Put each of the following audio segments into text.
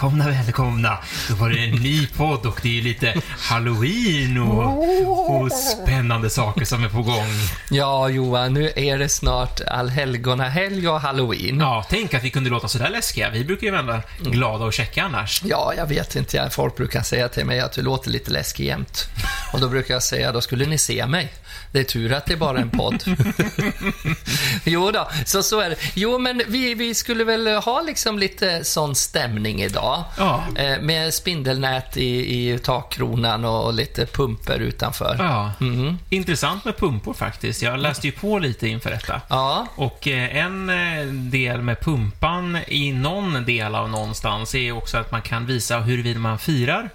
välkomna, välkomna. Då var det en ny podd och det är ju lite halloween och, och spännande saker som är på gång. Ja, Johan, nu är det snart allhelgonahelg och halloween. Ja, tänk att vi kunde låta sådär läskiga. Vi brukar ju vara glada och checka annars. Ja, jag vet inte. Folk brukar säga till mig att du låter lite läskig jämt. Och då brukar jag säga, då skulle ni se mig. Det är tur att det är bara en podd. jo då, så så är det. Jo, men vi, vi skulle väl ha liksom lite sån stämning idag. Ja. Eh, Med spindelnät i, i takkronan och, och lite pumper utanför. Ja, Mhm. intressant med pumpor faktiskt. Jag läste ju på lite inför detta. Ja, Och eh, en eh, del med pumpan i någon del av någonstans är också att man kan visa huruvida man firar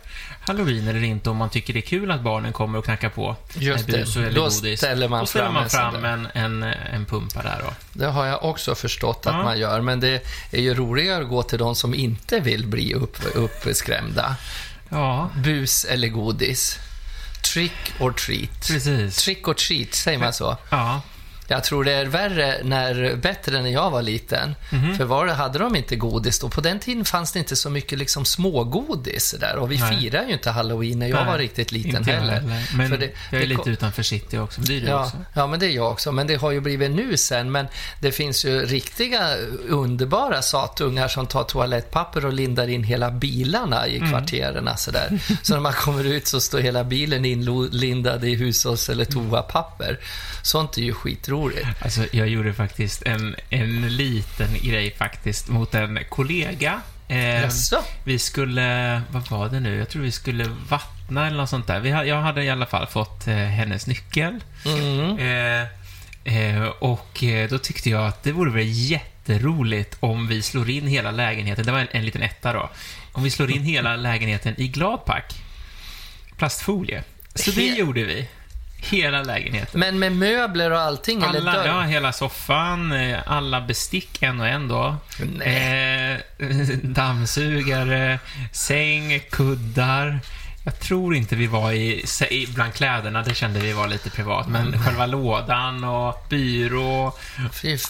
halloween eller inte om man tycker det är kul att barnen kommer och knackar på Just med bus eller Då godis. ställer man Då ställer fram man fram en, en, en pumpa där då. det har jag också förstått att Ja. man gör. Men det är ju roligare att gå till de som inte vill bli upp, uppskrämda. Ja, Bus eller godis. Trick or treat. precis. Trick or treat, säger man så? Ja, Jag tror det är värre när, bättre när jag var liten. Mhm. För var hade de inte godis då? På den tiden fanns det inte så mycket liksom smågodis där. Och vi Nej. firar ju inte halloween när jag Nej, var riktigt liten inte jag heller. Men det- jag är det lite utanför city också, men det Ja, också. ja, men det är jag också. Men det har ju blivit nu sen. Men det finns ju riktiga underbara satungar som tar toalettpapper och lindar in hela bilarna Mm. i kvarteren. Sådär. Så när man kommer ut så står hela bilen inlindad i hushålls eller toapapper. Sånt är ju skitroligt. Alltså, jag gjorde faktiskt en, en liten grej faktiskt mot en kollega. Eh, Jaså? vi skulle, vad var det nu? Jag tror vi skulle vattna eller något sånt där. Vi, jag hade i alla fall fått eh, hennes nyckel. Mm. Eh, eh, och eh, då tyckte jag att det vore väl jätteroligt om vi slår in hela lägenheten. Det var en, en liten etta då. Om vi slår in hela lägenheten i gladpack. Plastfolie. Så det He- gjorde vi. Hela lägenheten. Men med möbler och allting? eller Alla, dörr? ja, hela soffan, eh, alla bestick en och en då. Nej. Eh, dammsugare, säng, kuddar. Jag tror inte vi var i, bland kläderna, det kände vi var lite privat. Men Mm. själva lådan och byrå,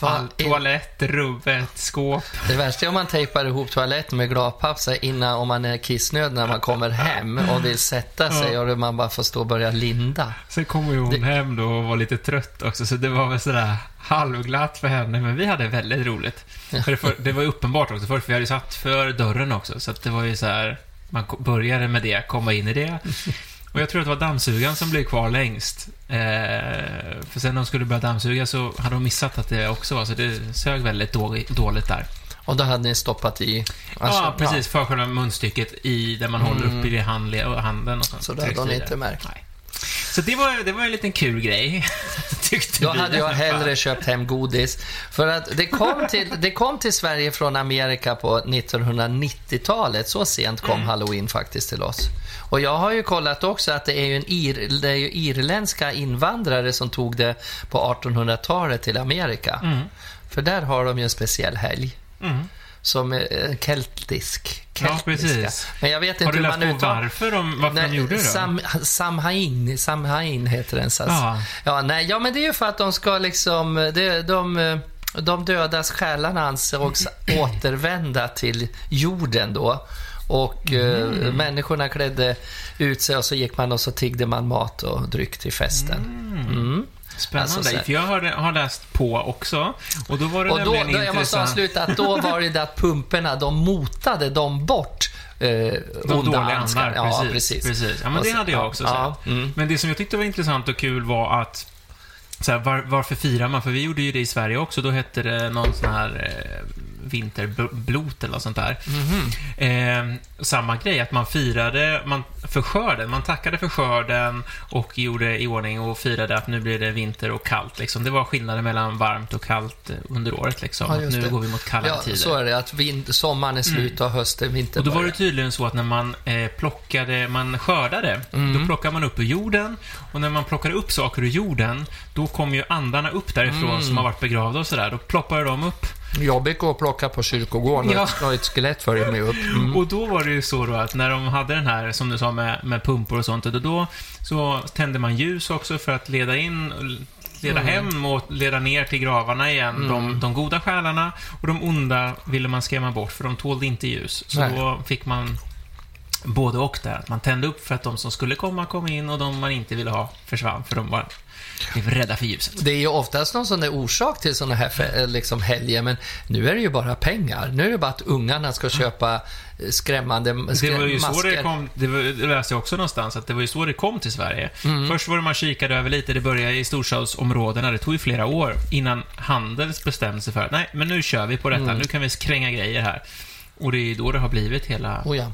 all, toalett, rubbet, skåp. Det värsta är om man tejpar ihop toaletten med gladpapp innan om man är kissnödig när man kommer hem och vill sätta sig och man bara får stå och börja linda. Sen kom ju hon hem då och var lite trött också, så det var väl sådär halvglatt för henne, men vi hade väldigt roligt. För det, för, det var uppenbart också, för vi hade ju satt för dörren också, så det var ju så här, man började med det, komma in i det. Och jag tror att det var dammsugaren som blev kvar längst. Eh, för sen när de skulle börja dammsuga så hade de missat att det också var, så det sög väldigt dåligt, där. Och då hade ni stoppat i... alltså, ja, precis, för själva munstycket i, där man håller upp i handen och sånt. Så det hade i inte märkt. Nej. Så det var, det var en liten kul grej, tyckte Då vi hade jag hellre köpt hem godis. För att det kom till, det kom till Sverige från Amerika på 1990-talet. Så sent kom Mm. halloween faktiskt till oss. Och jag har ju kollat också att det är ju, en ir, det är ju irländska invandrare som tog det på 1800-talet till Amerika. Mm. För där har de ju en speciell helg. Mm. Som är eh, keltisk. Ja, keltiska. precis. Men jag vet Har inte du hur läst man på uttalar... varför de, varför de gjorde det då? Sam, Samhain, Samhain heter den. Så Ja. Ja, nej, ja, men det är ju för att de ska liksom... Det, de, de dödas själarna ansågs återvända till jorden då. Och eh, Mm. människorna klädde ut sig och så gick man och så tiggde man mat och dryck till festen. Mm. Spännande, Alltså, för jag har, har läst på också. Och då var det Och då, då, jag måste avsluta att då var det att pumporna, de motade dem bort. Eh, De onda andar. Ja, precis. precis. Ja, men det hade jag också ja, sett. mm. Men det som jag tyckte var intressant och kul var att så här, var, varför firar man? För vi gjorde ju det i Sverige också. Då hette det någon sån här eh, vinterblot eller något sånt där. Mhm. Eh, samma grej, att man firade man, för skörden. Man tackade för skörden och gjorde i ordning och firade att nu blir det vinter och kallt. Liksom. Det var skillnaden mellan varmt och kallt eh, under året. Liksom. Ja, nu går vi mot kallare Ja, tider. så är det. Att vin- sommaren är slut och hösten, vintern Och då var det tydligen så att när man eh, plockade, man skördade, Mm. då plockar man upp ur jorden. Och när man plockar upp saker ur jorden, då kommer ju andarna upp därifrån Mm. som har varit begravda och sådär. Då ploppar de upp. Jobbigt att plocka på kyrkogården Ja. och ett skelett följer med upp. Mm. Och då var det ju så då att när de hade den här, som du sa, med, med pumpor och sånt, och då så tände man ljus också för att leda in leda hem och leda ner till gravarna igen de, de goda själarna och de onda ville man skrämma bort för de tålde inte ljus. Så Nej. då fick man både och där. Att man tände upp för att de som skulle komma kom in och de man inte ville ha försvann för de var blev rädda för ljuset. Det är ju oftast någon sån där orsak till såna här fe- liksom helger, men nu är det ju bara pengar. Nu är det bara att ungarna ska köpa eh, skrämmande Det skrä- var ju så masker. det kom, det, var, det läste jag också någonstans, att det var ju så det kom till Sverige. Mm. Först var det man kikade över lite, det började i storstadsområdena, det tog ju flera år innan Handels bestämde sig för att nej, men nu kör vi på detta, Mm. nu kan vi kränga grejer här. Och det är ju då det har blivit hela... Oh ja.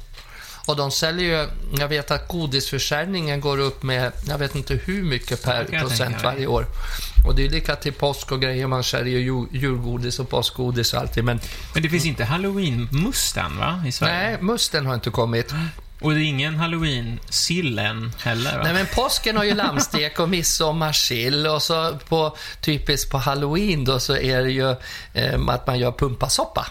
Och de säljer ju, jag vet att godisförsäljningen går upp med, jag vet inte hur mycket per procent varje år. Och det är lika till påsk och grejer, man säljer ju julgodis och påskgodis och allting. Men Men det finns inte halloween-must än, va? I Sverige? nej, musten har inte kommit. Och det är ingen halloween-sill än heller, va? Nej, men påsken har ju lammstek och midsommarsill och så på, typiskt på halloween då så är det ju eh, att man gör pumpasoppa.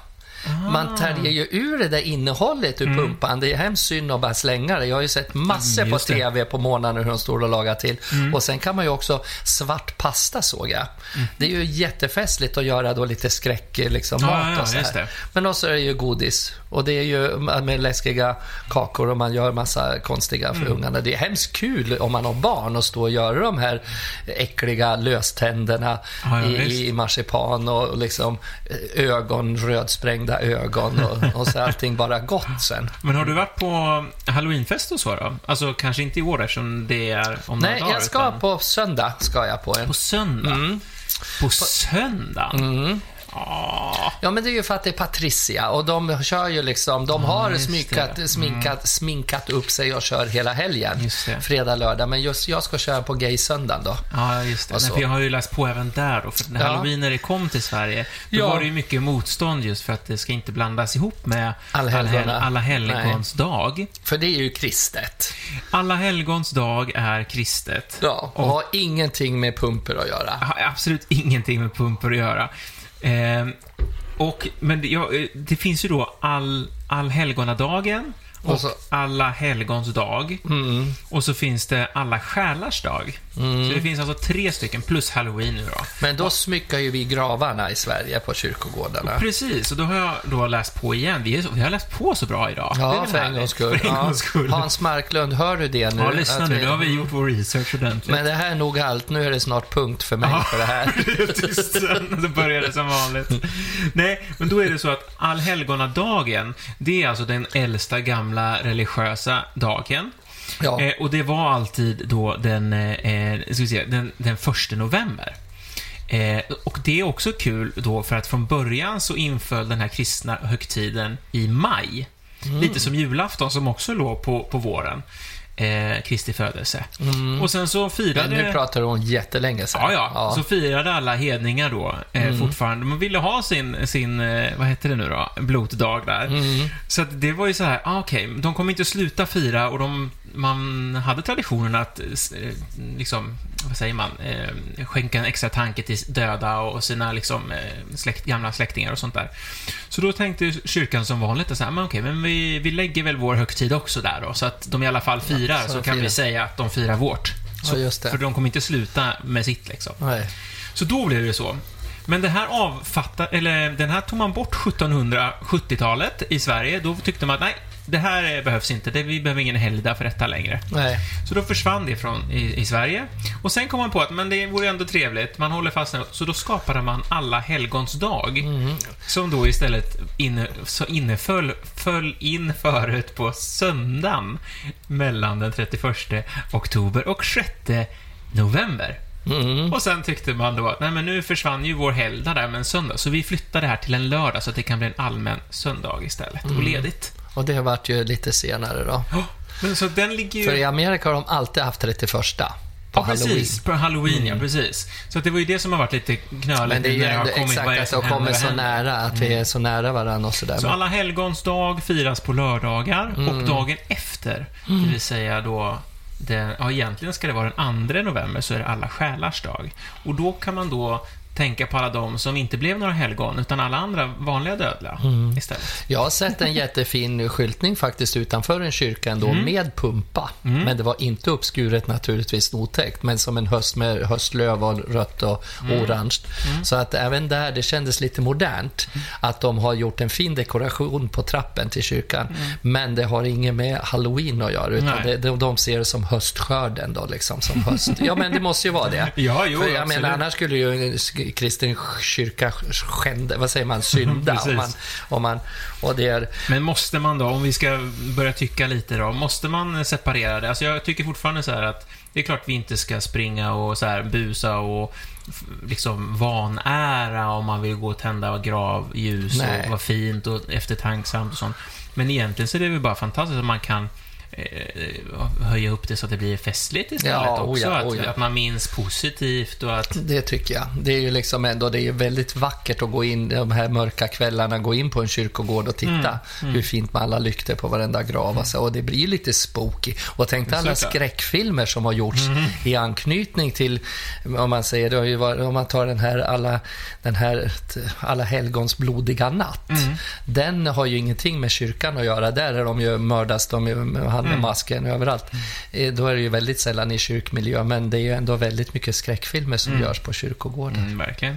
Man täljer ju ur det där innehållet ur pumpan. Det är hemskt synd att bara slänga det. Jag har ju sett massor Mm, på. TV på morgonen hur de står och lagar till. Och sen kan man ju också svart pasta såg jag. Mm. Det är ju jättefestligt att göra då lite skräck liksom, mat ja, och så här. Men också är det ju godis. Och det är ju med läskiga kakor och man gör massa konstiga för ungarna. Det är hemskt kul om man har barn och stå och göra de här äckliga löständerna Ja, ja, i, i marsipan och, och liksom eh, ögon, rödsprängda ögon och, och så allting bara gott sen. Men har du varit på halloweenfest och så då? Alltså, kanske inte i år eftersom det är om några Nej, dagar. jag ska utan på söndag ska jag på en. På söndag? Mm. På söndag? Ja. Ja, men det är ju för att det är Patricia och de kör ju liksom, de har just sminkat, det. sminkat, sminkat upp sig och kör hela helgen. Fredag, lördag. Men just jag ska köra på gay-söndagen då. Ja, just det. Och Nej, för jag har ju läst på även där då, för när Ja. halloween när det kom till Sverige, då Ja. var det ju mycket motstånd just för att det ska inte blandas ihop med Allhelgona. Alla helgons dag. För det är ju kristet. Alla helgons dag är kristet. Ja, och har ingenting med pumper att göra. har absolut ingenting med pumpor att göra. Eh, och, men det, ja, eh, det finns ju då all, allhelgonadagen och, Och så- alla helgons dag. Mm. Och så finns det alla själars dag. Så det finns alltså tre stycken, plus halloween nu då. Men då smyckar ju vi gravarna i Sverige på kyrkogårdarna. Precis, och då har jag då läst på igen. Vi, är, vi har läst på så bra idag. Det är Ja, för en gångs skull. Ja. skull. Hans Marklund, hör du det nu? Ja, lyssna nu. vi- Nu har vi gjort vår research ordentligt. Men det här är nog allt. Nu är det snart punkt för mig Ja. för det här. Det som vanligt. Nej, men då är det så att allhelgonadagen, det är alltså den äldsta gamla religiösa dagen. Ja. Eh, och det var alltid då den, eh, ska vi se, den, den första november. Eh, och det är också kul då för att från början så inföll den här kristna högtiden i maj. Lite som julafton som också låg på, på våren. Eh, Kristi födelse. Och sen så firade... Men nu pratar du om jättelänge sedan. Ja, ja. Så firade alla hedningar då eh, fortfarande. Man ville ha sin, sin, eh, vad heter det nu då, blotdag där. Så att det var ju så här, ah, okej, de kommer inte sluta fira och de, man hade traditionen att, eh, liksom, vad säger man, eh, skänka en extra tanke till döda och sina liksom, eh, släkt, gamla släktingar och sånt där. Så då tänkte kyrkan som vanligt så här, men okej, men vi, vi lägger väl vår högtid också där då, så att de i alla fall firar, så så, de kan firar. vi säga att de firar vårt. Ja, just det. För de kommer inte sluta med sitt liksom. Nej. Så då blev det så. Men det här avfattar, eller den här tog man bort 1770-talet i Sverige. Då tyckte man att nej, det här eh, behövs inte. Det, vi behöver ingen helgdag för detta längre. Nej. Så då försvann det från, i, i Sverige. Och sen kom man på att men det vore ändå trevligt, man håller fast nu. Så då skapade man alla helgons dag. Som då istället inne, så inneföll, föll in förut på söndagen mellan den 31 oktober och 6 november. Mm. Och sen tyckte man då att nej men nu försvann ju vår helgdag där med en söndag, så vi flyttar det här till en lördag så att det kan bli en allmän söndag istället och ledigt. Och det vart ju lite senare då. Ja, Men så den ligger ju... För i Amerika har de alltid haft 31 på Ja, Halloween. precis. På Halloween, ja. Precis. Så att det var ju det som har varit lite knöligt Men det är ju när det har ändå kommit vad är det exakt att som de kommer så nära, att vi är så nära varandra och sådär. Så alla helgons dag firas på lördagar Mm. och dagen efter, det vill säga då den, ja egentligen ska det vara den 2 november, så är det alla själars dag. Och då kan man då tänka på alla de som inte blev några helgon, utan alla andra vanliga dödliga Mm. istället. Jag har sett en jättefin skyltning faktiskt utanför en kyrka ändå Mm. med pumpa. Men det var inte uppskuret naturligtvis otäckt, men som en höst med höstlöv och rött och Mm. orange. Så att även där, det kändes lite modernt att de har gjort en fin dekoration på trappen till kyrkan. Men det har inget med halloween att göra, utan Mm. Det, de, de ser det som höstskörden då, liksom som höst. Ja, men det måste ju vara det. Ja, jo, För jag absolut. menar, annars skulle ju kristen kyrka skända, vad säger man, synda. Om man, om man, och det är, Men måste man då, om vi ska börja tycka lite då, måste man separera det? Alltså jag tycker fortfarande så här att det är klart vi inte ska springa och så här busa och liksom vanära om man vill gå och tända gravljus Nej. och vara fint och eftertanksamt och sånt. Men egentligen så är det väl bara fantastiskt att man kan höja upp det så att det blir festligt istället Ja, också. oja, att, oja. att man minns positivt och att... Det tycker jag. Det är ju liksom ändå, det är väldigt vackert att gå in de här mörka kvällarna, gå in på en kyrkogård och titta Mm, hur fint med alla lyktor på varenda grav. Alltså, och det blir lite spooky. Och tänk dig alla skräckfilmer som har gjorts Mm. i anknytning till, om man säger, det varit, om man tar den här alla, den här alla helgons blodiga natt. Mm. Den har ju ingenting med kyrkan att göra. Där är de ju mördas, de ju han Mm. Med masken överallt. Eh, Då är det ju väldigt sällan i kyrkmiljö, men det är ju ändå väldigt mycket skräckfilmer som görs på kyrkogårdar. Mm, verkligen.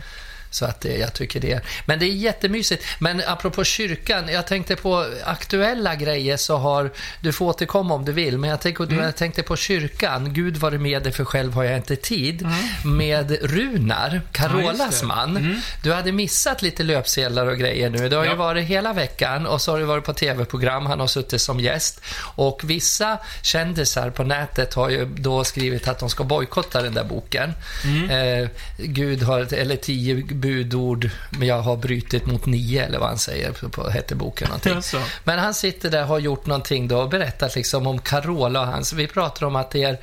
Så att det, jag tycker det är... Men det är jättemysigt. Men apropå kyrkan, jag tänkte på aktuella grejer så har... Du får återkomma om du vill, men jag tänkte, Mm. jag tänkte på kyrkan. Gud var det med dig för själv har jag inte tid. Med Runar, Mm. Ja, Carolas det. man. Mm. Du hade missat lite löpsedlar och grejer nu. Det har ju Ja. varit hela veckan och så har du varit på tv-program. Han har suttit som gäst. Och vissa kändisar på nätet har ju då skrivit att de ska bojkotta den där boken. Mm. Eh, Gud har, eller tio budord, men jag har brutit mot nio, eller vad han säger, på, på, hette boken någonting. Alltså. Men han sitter där har gjort någonting då och berättat liksom om Carola och hans, vi pratar om att det är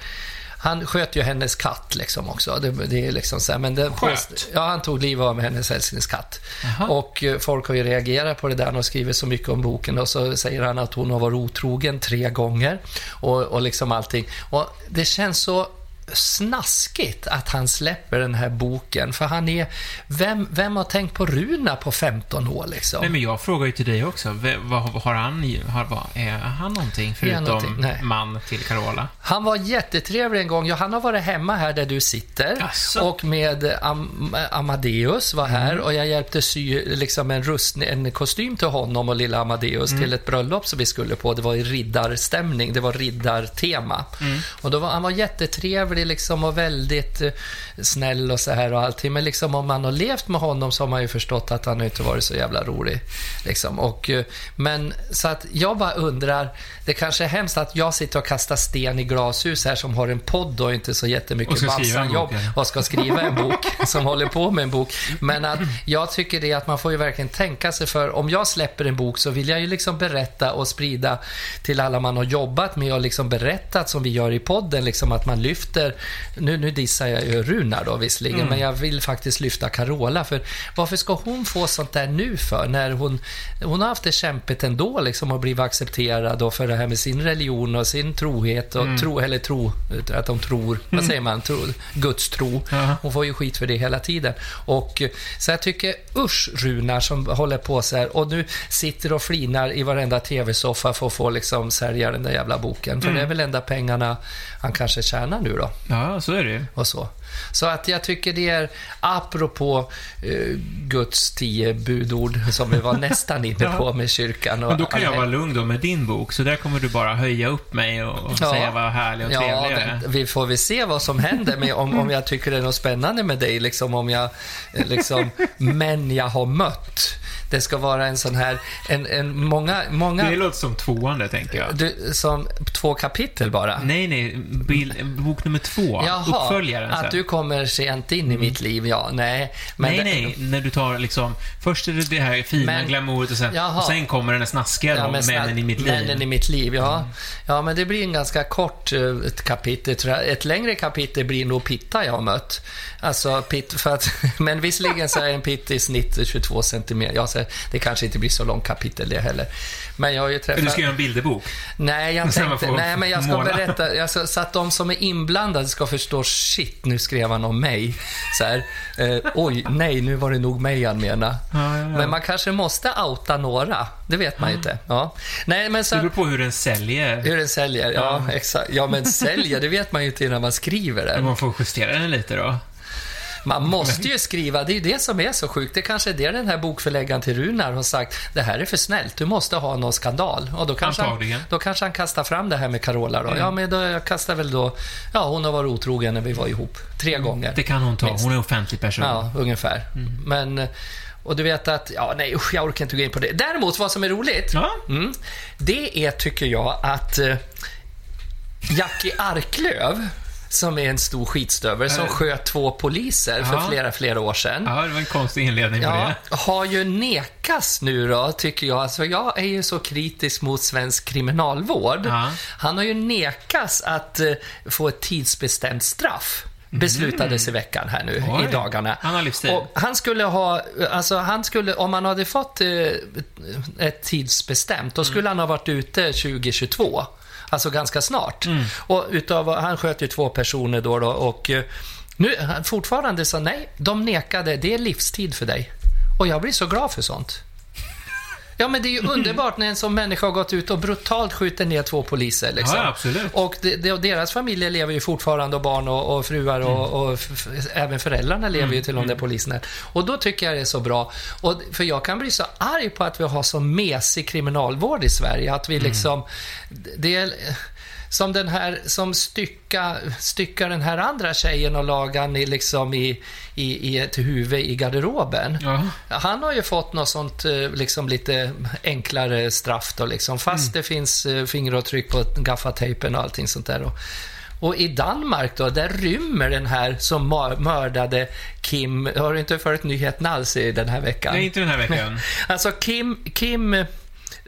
han sköt ju hennes katt liksom också. Det, det är liksom så här, men det, Sköt? Ja, han tog livet av hennes älsklingskatt. Och eh, folk har ju reagerat på det där och skrivit så mycket om boken och så säger han att hon har varit otrogen tre gånger och, och liksom allting. Och det känns så snaskigt att han släpper den här boken, för han är... Vem, vem har tänkt på Runa på 15 år liksom? Nej, men jag frågar ju till dig också. Vad har han... Har, vad, är han någonting förutom någonting? Man till Carola? Han var jättetrevlig en gång. Ja, han har varit hemma här där du sitter. Jaså? Och med Am Amadeus var här och jag hjälpte sy liksom en, rustning, en kostym till honom och lilla Amadeus till ett bröllop som vi skulle på. Det var i riddarstämning, det var riddartema. Och då var, han var jättetrevlig liksom och väldigt eh, snäll och så här och allting. Men liksom om man har levt med honom så har man ju förstått att han inte varit så jävla rolig. Liksom. Och, eh, men så att jag bara undrar, det kanske är hemskt att jag sitter och kastar sten i glashus här som har en podd och inte så jättemycket ska skriva en bok, jobb ja. och ska skriva en bok som håller på med en bok. Men att jag tycker det att man får ju verkligen tänka sig för. Om jag släpper en bok så vill jag ju liksom berätta och sprida till alla man har jobbat med och liksom berättat som vi gör i podden, liksom att man lyfter, nu, nu dissar jag ju Runar då visserligen, men jag vill faktiskt lyfta Carola för varför ska hon få sånt där nu för? När hon, hon har haft det kämpigt ändå liksom och blivit accepterad och för det här med sin religion och sin trohet och tro, eller tro, att de tror, vad säger man, tro, Guds tro. Ja. Hon får ju skit för det hela tiden. Och, så jag tycker, usch Runar som håller på så här och nu sitter och flinar i varenda tv-soffa för att få liksom sälja den där jävla boken. För det är väl enda pengarna han kanske tjänar nu då. Ja, så är det ju. Och så så att jag tycker det är, apropå eh, Guds tio budord, som vi var nästan inne på med kyrkan. Och Men då kan jag vara lugn då med din bok, så där kommer du bara höja upp mig och, och Ja. säga vad härlig och Ja, trevlig jag är. vi får väl se vad som händer med om, om jag tycker det är något spännande med dig, liksom om jag, eh, liksom, män jag har mött. Det ska vara en sån här, en, en många, många, Det låter som tvåan där, tänker jag. du, som två kapitel bara. Nej, nej. Bil, bok nummer två. uppföljaren. att sen. du kommer sent in i mitt liv, ja, nej. Men nej, det- nej. När du tar liksom... Först är det det här fina Men- glamouret och sen, Jaha. och sen kommer den här snaskiga då, men männen i mitt liv. Mm. Männen i mitt liv, ja. Ja, men det blir en ganska kort eh, ett kapitel. tror jag. Ett längre kapitel blir nog Pitta jag har mött. Alltså, pitt, för att, men visserligen så är en pitt i snitt 22 centimeter. Ja, så det kanske inte blir så långt kapitel det heller. Men jag har ju träffat... Du ska göra en bilderbok. Nej, jag tänkte, nej, men jag ska måla. berätta, alltså, så att de som är inblandade ska förstå, shit, nu ska skrev han om mig. Så här, eh, oj, nej, nu var det nog mig han menade. Ja, ja, ja. Men man kanske måste outa några. Det vet man ju inte. Ja. Nej, men så, Det beror på hur den säljer. hur den säljer. Ja, exakt. Ja, men säljer, det vet man ju inte innan man skriver det. Man får justera den lite då. Man måste ju skriva, det är ju det som är så sjukt. Det kanske är det den här bokförläggaren till Runar har sagt, det här är för snällt, du måste ha någon skandal. Och då kanske, han, då kanske han kastar fram det här med Carola då. Ja, men då, jag kastar väl då, ja hon har varit otrogen när vi var ihop. Tre gånger. Det kan hon ta. Minst. Hon är offentlig person. Ja, ungefär. Men, och du vet att, ja nej usch, jag orkar inte gå in på det. Däremot, vad som är roligt, Ja. mm, det är, tycker jag, att eh, Jackie Arklöv, som är en stor skitstövel, som Eh. sköt två poliser för Ja. flera, flera år sedan. Ja, det var en konstig inledning på Ja, det. har ju nekas nu då, tycker jag. Alltså, jag är ju så kritisk mot svensk kriminalvård. Ja. Han har ju nekas att eh, få ett tidsbestämt straff. Beslutades i veckan här nu, Mm. Oj. i dagarna. Han har livstid. Och han skulle ha, alltså han skulle, om han hade fått eh, ett tidsbestämt, då skulle han ha varit ute 2022. Alltså ganska snart. Mm. Och utav, han sköt ju två personer då, då och eh, nu, fortfarande så nej, de nekade, det är livstid för dig. Och jag blir så glad för sånt. Ja, men det är ju underbart när en sån människa har gått ut och brutalt skjuter ner två poliser. Liksom. Ja, absolut. Och de, de, deras familjer lever ju fortfarande, och barn och, och fruar och, och f, f, även föräldrarna lever ju till de där poliserna. Och då tycker jag det är så bra. Och, för jag kan bli så arg på att vi har så mesig kriminalvård i Sverige. Att vi liksom... Det är, som den här som stycka, styckar den här andra tjejen och lagar i, liksom i, i, i ett huvud i garderoben. Ja. Han har ju fått något sånt eh, liksom lite enklare straff då liksom, fast det finns eh, fingeravtryck på gaffatejpen och allting sånt där. Och, och i Danmark då, där rymmer den här som mör- mördade Kim, har du inte följt nyheten alls i den här veckan? Nej, inte den här veckan. Alltså Kim, Kim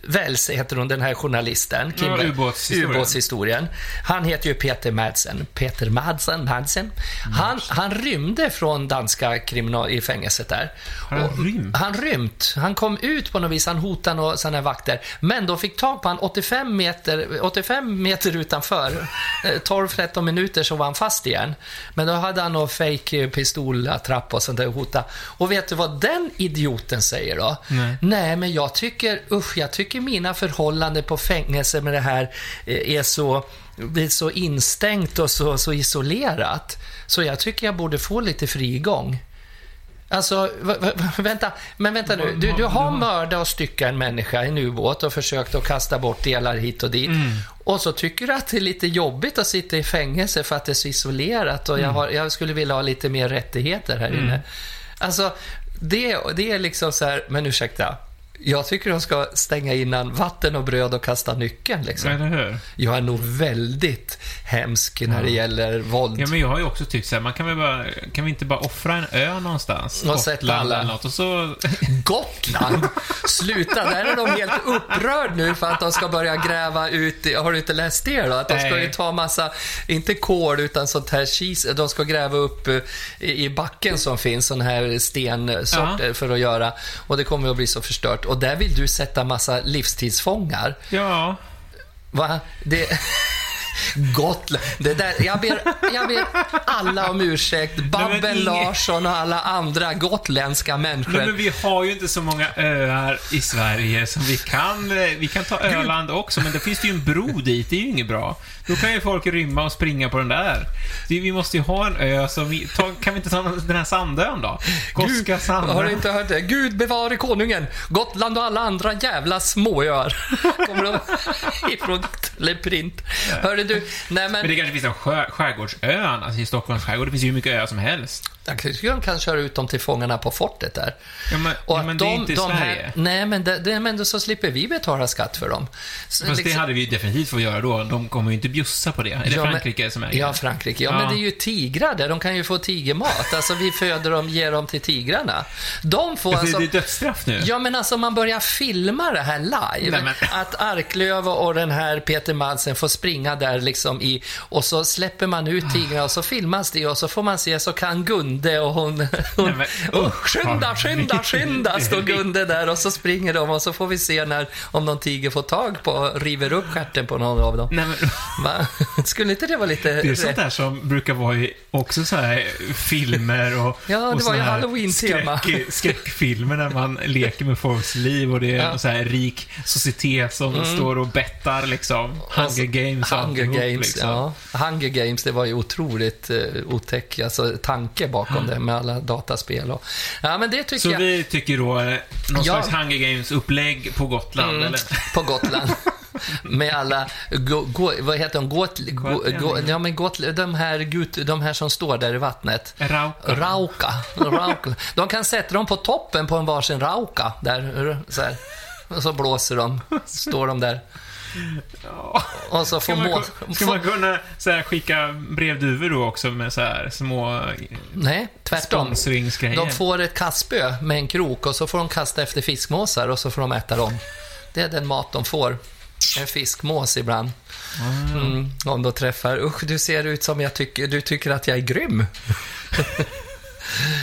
Wells heter hon, den här journalisten. Kim Ja, ubåtshistorien. ubåtshistorien. Han heter ju Peter Madsen. Peter Madsen, Madsen. Han, han rymde från danska kriminal i fängelset där. Han Och- rymt? Han rymt. Han kom ut på något vis, han hotade några sådana här vakter. Men de fick tag på han 85 meter, 85 meter utanför. Eh, 12-13 minuter så var han fast igen. Men då hade han någon fake pistolattrapp och sånt där och hota. Och vet du vad den idioten säger då? Nej. Nej, men jag tycker, usch, jag tycker mina förhållanden på fängelse med det här eh, är så, det är så instängt och så, så isolerat. Så jag tycker jag borde få lite frigång. Alltså, vänta, men vänta nu. Du, du har mördat och styckat en människa i en ubåt och försökt att kasta bort delar hit och dit. Och så tycker du att det är lite jobbigt att sitta i fängelse för att det är så isolerat och jag, har, jag skulle vilja ha lite mer rättigheter här inne. Alltså, det, det är liksom så här, men ursäkta. Jag tycker de ska stänga innan vatten och bröd och kasta nyckeln. Liksom. Eller hur? Jag är nog väldigt hemsk när det gäller våld. Ja, men jag har ju också tyckt så här, man kan väl bara, kan vi inte bara offra en ö någonstans? Och sätta alla- eller något och så... Gotland? Sluta, där är de helt upprörd nu för att de ska börja gräva ut, har du inte läst det då? Att de ska ju ta massa, inte kol utan sånt här cheese, de ska gräva upp eh, i backen som finns, sån här stensorter för att göra. Och det kommer att bli så förstört. Och där vill du sätta massa livstidsfångar. Ja. Va? Det... Gotland. Det där, jag, ber, jag ber alla om ursäkt. Babben ingen- Larsson och alla andra gotländska människor. Nej, men vi har ju inte så många öar i Sverige som vi kan... eh, Vi kan ta Öland också, men det finns ju en bro dit. Det är ju inget bra. Då kan ju folk rymma och springa på den där. Det- Vi måste ju ha en ö som vi... Ta, kan vi inte ta den här Sandön då? Goska Har du Sandön. inte hört det? Gud bevare konungen! Gotland och alla andra jävla småöar. Kommer de ifrån Teleprint. Hörde du? Nej men, Men det kanske finns en skär, skärgårdsön, alltså i Stockholms skärgård. Det finns ju hur mycket öar som helst. jag tycker de kan köra ut dem till fångarna på fortet där. Ja, men, Och ja, men det är inte i Sverige. Här, nej, men, det, det, men då så slipper vi betala skatt för dem. Så Fast det liksom- hade vi ju definitivt fått göra då. De kommer ju inte bjussa på det. Är det Ja, men- Frankrike som äger Ja? Frankrike. Ja, Ja. men det är ju tigrar där. De kan ju få tigermat. Alltså, vi föder dem, ger dem till tigrarna. De får Alltså, det är dödsstraff nu. Ja, men alltså man börjar filma det här live. Nej, men- Att Arklöv och den här Peter Madsen får springa där liksom i, och så släpper man ut tigrarna och så filmas det och så får man se så kan Gunde och hon, hon Nej, men, usch, skynda, skynda, skynda, står. Gunde där och så springer de och så får vi se när, om någon tiger får tag på river upp stjärten på någon av dem. Nej, men, Va? Skulle inte det vara lite... det är sånt där som brukar vara i också så här filmer och Ja, det och var ju Halloween-tema. skräck- Skräckfilmer där man leker med folks liv och det är Ja. Mm. en så här rik societet som står och bettar liksom. Hunger Games Hunger alltihop, Games, liksom. ja. Hunger Games, det var ju otroligt uh, otäck, alltså tanke bakom det med alla dataspel och... Ja, men det tycker Så jag... vi tycker då eh, någon Ja. slags Hunger Games-upplägg på Gotland, Mm, eller? på Gotland. Med alla, go, go, vad heter de, got, go, go, ja, men got, de, här, gut, de här som står där i vattnet. Rauka. Rauka. rauka. De kan sätta dem på toppen på en varsin rauka. Där, så här. Och så blåser de. Står de där. Ja. Och så Ska får man, må... ku- ska man kunna så här, skicka brevduvor då också med så här små Nej, tvärtom. De får ett kastspö med en krok och så får de kasta efter fiskmåsar och så får de äta dem. Det är den mat de får. En fiskmås ibland. Mm, om de träffar. Usch, du ser ut som jag tycker, du tycker att jag är grym.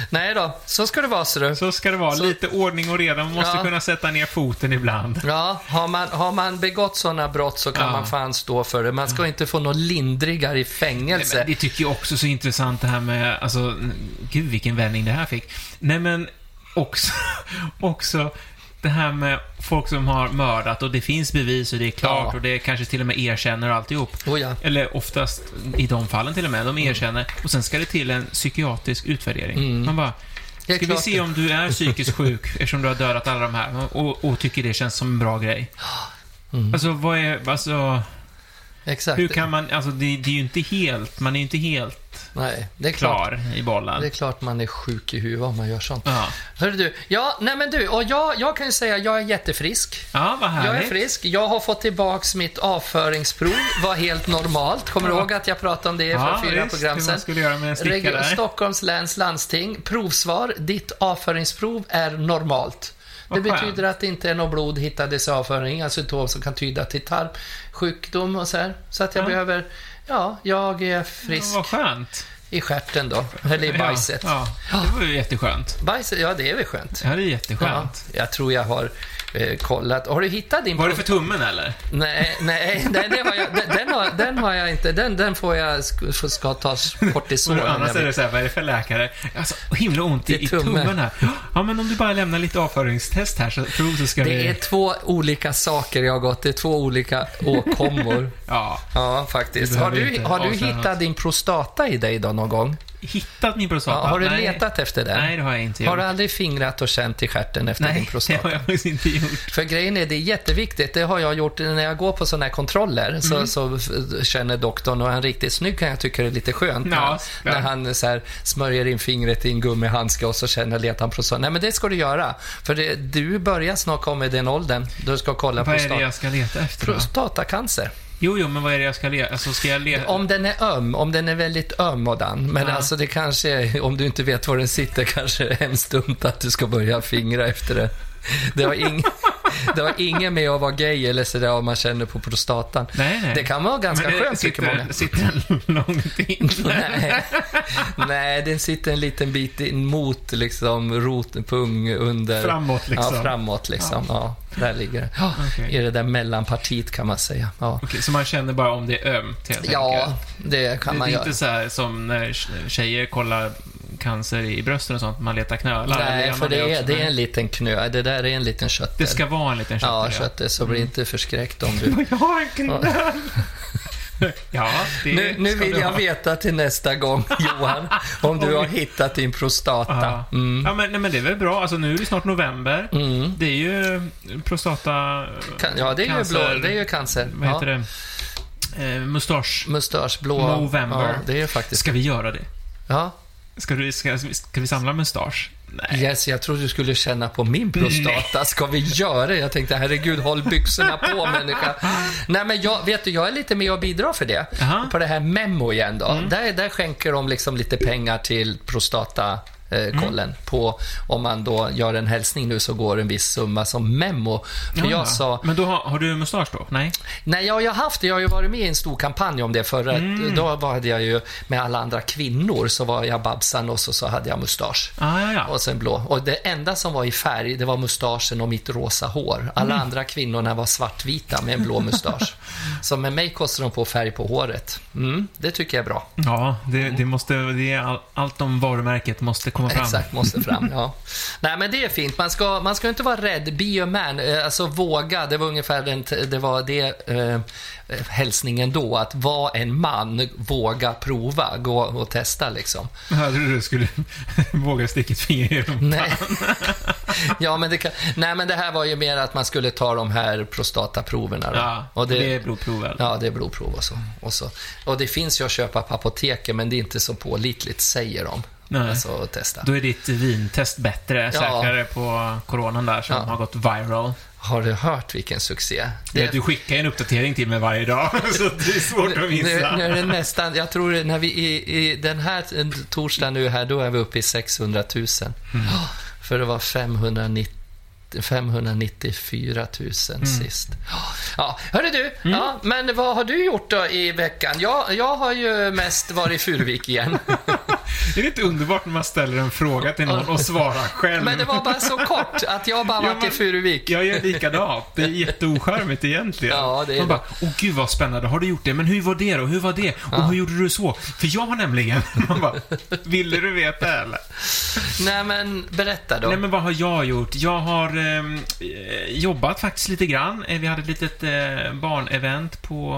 Nej då, så ska det vara ser du. Så ska det vara. Så- Lite ordning och reda. Man måste Ja. kunna sätta ner foten ibland. Ja, har man, har man begått sådana brott så kan Ja. man fan stå för det. Man ska inte få något lindrigare i Nej, fängelse. men det tycker jag också är så intressant det här med, alltså, gud vilken vändning det här fick. Nej men, också, också det här med folk som har mördat och det finns bevis och det är klart Ja. och det kanske till och med erkänner och alltihop. Oh ja. Eller oftast i de fallen till och med, de erkänner. Och sen ska det till en psykiatrisk utvärdering. Man bara, Mm. Det är ska vi se om du är psykiskt sjuk eftersom du har dödat alla de här och, och tycker det känns som en bra grej. Mm. Alltså, vad är, alltså, Exakt. hur kan man, alltså det, det är ju inte helt, man är ju inte helt Nej, det är klart. klar i bollen. Det är klart man är sjuk i huvudet om man gör sånt. Ja. Hörru du, ja, nej men du, och jag, jag kan ju säga jag är jättefrisk. ja, vad Jag är härligt. frisk. Jag har fått tillbaks mitt avföringsprov. var helt normalt. Kommer du Ja. ihåg att jag pratade om det för ja, fyra visst, program sedan? skulle göra med en Region, där. Stockholms läns landsting. Provsvar. Ditt avföringsprov är normalt. Det betyder att det inte är något blod hittades i avföringen, inga symptom som kan tyda till tarmsjukdom och så här. Så att jag Ja. behöver, ja, jag är Ja, frisk vad skönt. i stjärten då, eller i bajset. Ja, ja, det var ju jätteskönt. Bajset, ja det är väl skönt. Ja, det är Ja, jätteskönt. jag tror jag har eh, kollat. Har du hittat din... Var det för tummen eller? Nej, nej, nej det har jag, den, den, har, den har jag inte. Den, den får jag, sk- ska tas kortison. Annars är det så här, vad är det för läkare? Alltså, himla ont i, I tummen. här. Ja, men om du bara lämnar lite avföringstest här så prov så ska Det vi... är två olika saker jag har gått. Det är två olika åkommor. Ja, Ja, faktiskt. Har du, har du hittat din prostata i dig då någon gång? Hittat min prostata. Ja, har du Nej. letat efter den? Nej, det har jag inte Har gjort. du aldrig fingrat och känt i stjärten efter din Nej, det prostata? har jag faktiskt inte gjort. För grejen är, det är jätteviktigt. Det har jag gjort när jag går på sådana här kontroller. Så, Mm. så känner doktorn, och han är riktigt snygg kan jag tycka det är lite skönt. Ja, när, klart. när han så här, smörjer in fingret i en gummihandske och så känner letar han prostata. Nej, men det ska du göra. För det, du börjar snart komma i den åldern. Du ska kolla Vad är det jag ska leta efter då? prostatacancer. Jo, jo, men vad är det jag ska leta? Alltså, ska jag leta? Om den är öm, om den är väldigt öm och den. Men Ja. alltså det kanske, är- om du inte vet var den sitter, kanske är hemskt dumt att du ska börja fingra efter det. Det har, ing, det har inget med att vara gay eller sådär om man känner på prostatan. Nej, nej. Det kan vara ganska Men det skönt tycker sitter, många. Sitter den långt in? Nej. Nej, den sitter en liten bit in mot liksom rotpung under... Framåt, liksom. Ja, framåt liksom. Ja. där ligger det. Ja, Okej. I det där mellanpartiet kan man säga. Ja, Okej, så man känner bara om det är ömt, helt ja enkelt? det kan det man är göra. inte så här som när tjejer kollar cancer i brösten och sånt, man letar knölar? Nej, för det är, det är en liten knö. Det där är en liten köttel. Det ska vara en liten köttel, Ja, köttel, så bli inte förskräckt om du... Jag har en knöl! ja, Nu, nu vill jag veta till nästa gång, Johan, om du har hittat din prostata. Ja, Mm. ja men, nej, men det är väl bra. Alltså, nu är det snart november. Mm. Det är ju prostata... Kan, ja, det är, ju cancer, blå, det är ju cancer. Vad ja. heter det? Eh, mustasch. Mustasch, blå. November. Ja, det är ju faktiskt... Ska vi göra det? Ja. Ska, du, ska, ska vi samla mustasch? Nej. Yes, jag trodde du skulle känna på min prostata. Ska vi göra det? Jag tänkte, herregud, håll byxorna på människa. Nej, men jag, vet du, jag är lite med och bidrar för det. Jaha. På det här Memo igen då. Där, där skänker de liksom lite pengar till prostata eh, kollen. På, om man då gör en hälsning nu så går en viss summa som memo. För Ja, jag ja. sa, Men då har, har du mustasch då? Nej? nej jag har ju haft det, jag har ju varit med i en stor kampanj om det förra. Mm. Då var jag ju med alla andra kvinnor så var jag Babsan och så, så hade jag mustasch. Ah, ja, ja. Och sen blå. Och det enda som var i färg, det var mustaschen och mitt rosa hår. Alla Mm. andra kvinnorna var svartvita med en blå mustasch. så med mig kostar de på färg på håret. Mm, det tycker jag är bra. Ja, det, det måste, det är all, allt om varumärket måste komma fram. Exakt, måste fram. Ja. Nej, men det är fint. Man ska, man ska inte vara rädd. Be a man. Eh, Alltså våga. Det var ungefär den, det var det eh, hälsningen då. Att vara en man, våga prova, gå och testa liksom. Jag trodde du skulle våga sticka ett finger i rumpan. Nej. ja, men det kan, nej, men det här var ju mer att man skulle ta de här prostataproverna. Då. Ja, och det, det, är blodprov väl? Ja, det är blodprov och så. och så. Och det finns ju att köpa på apoteket, men det är inte så pålitligt, säger de. Nej. Alltså, att testa. Då är ditt vintest bättre, Ja. säkrare på coronan där som Ja. har gått viral. Har du hört vilken succé? Det... Du skickar en uppdatering till mig varje dag, så det är svårt att Nu, missa. nu är det nästan, jag tror när vi i, i den här torsdagen nu här, då är vi uppe i 600 000. Mm. För det var 590 594 000 Mm. sist. Ja, hörru du, ja, men vad har du gjort då i veckan? Jag, jag har ju mest varit i Furuvik igen. Det är inte underbart när man ställer en fråga till någon och svarar själv. Men det var bara så kort att jag bara Ja, varit i Furuvik. Jag gör likadant. Det är jätteocharmigt egentligen. Ja, det är Man det. bara, åh gud vad spännande, har du gjort det? Men hur var det då? Hur var det? Och hur gjorde du så? För jag har nämligen... Man bara, ville du veta eller? Nej, men berätta då. Nej, men vad har jag gjort? Jag har ehm, eh, jobbat faktiskt lite grann. Eh, Vi hade ett litet eh, barnevent på,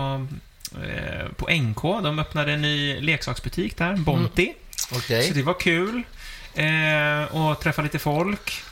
eh, på NK. De öppnade en ny leksaksbutik där, Bonti. Okej. Så det var kul. Eh, och träffa lite folk.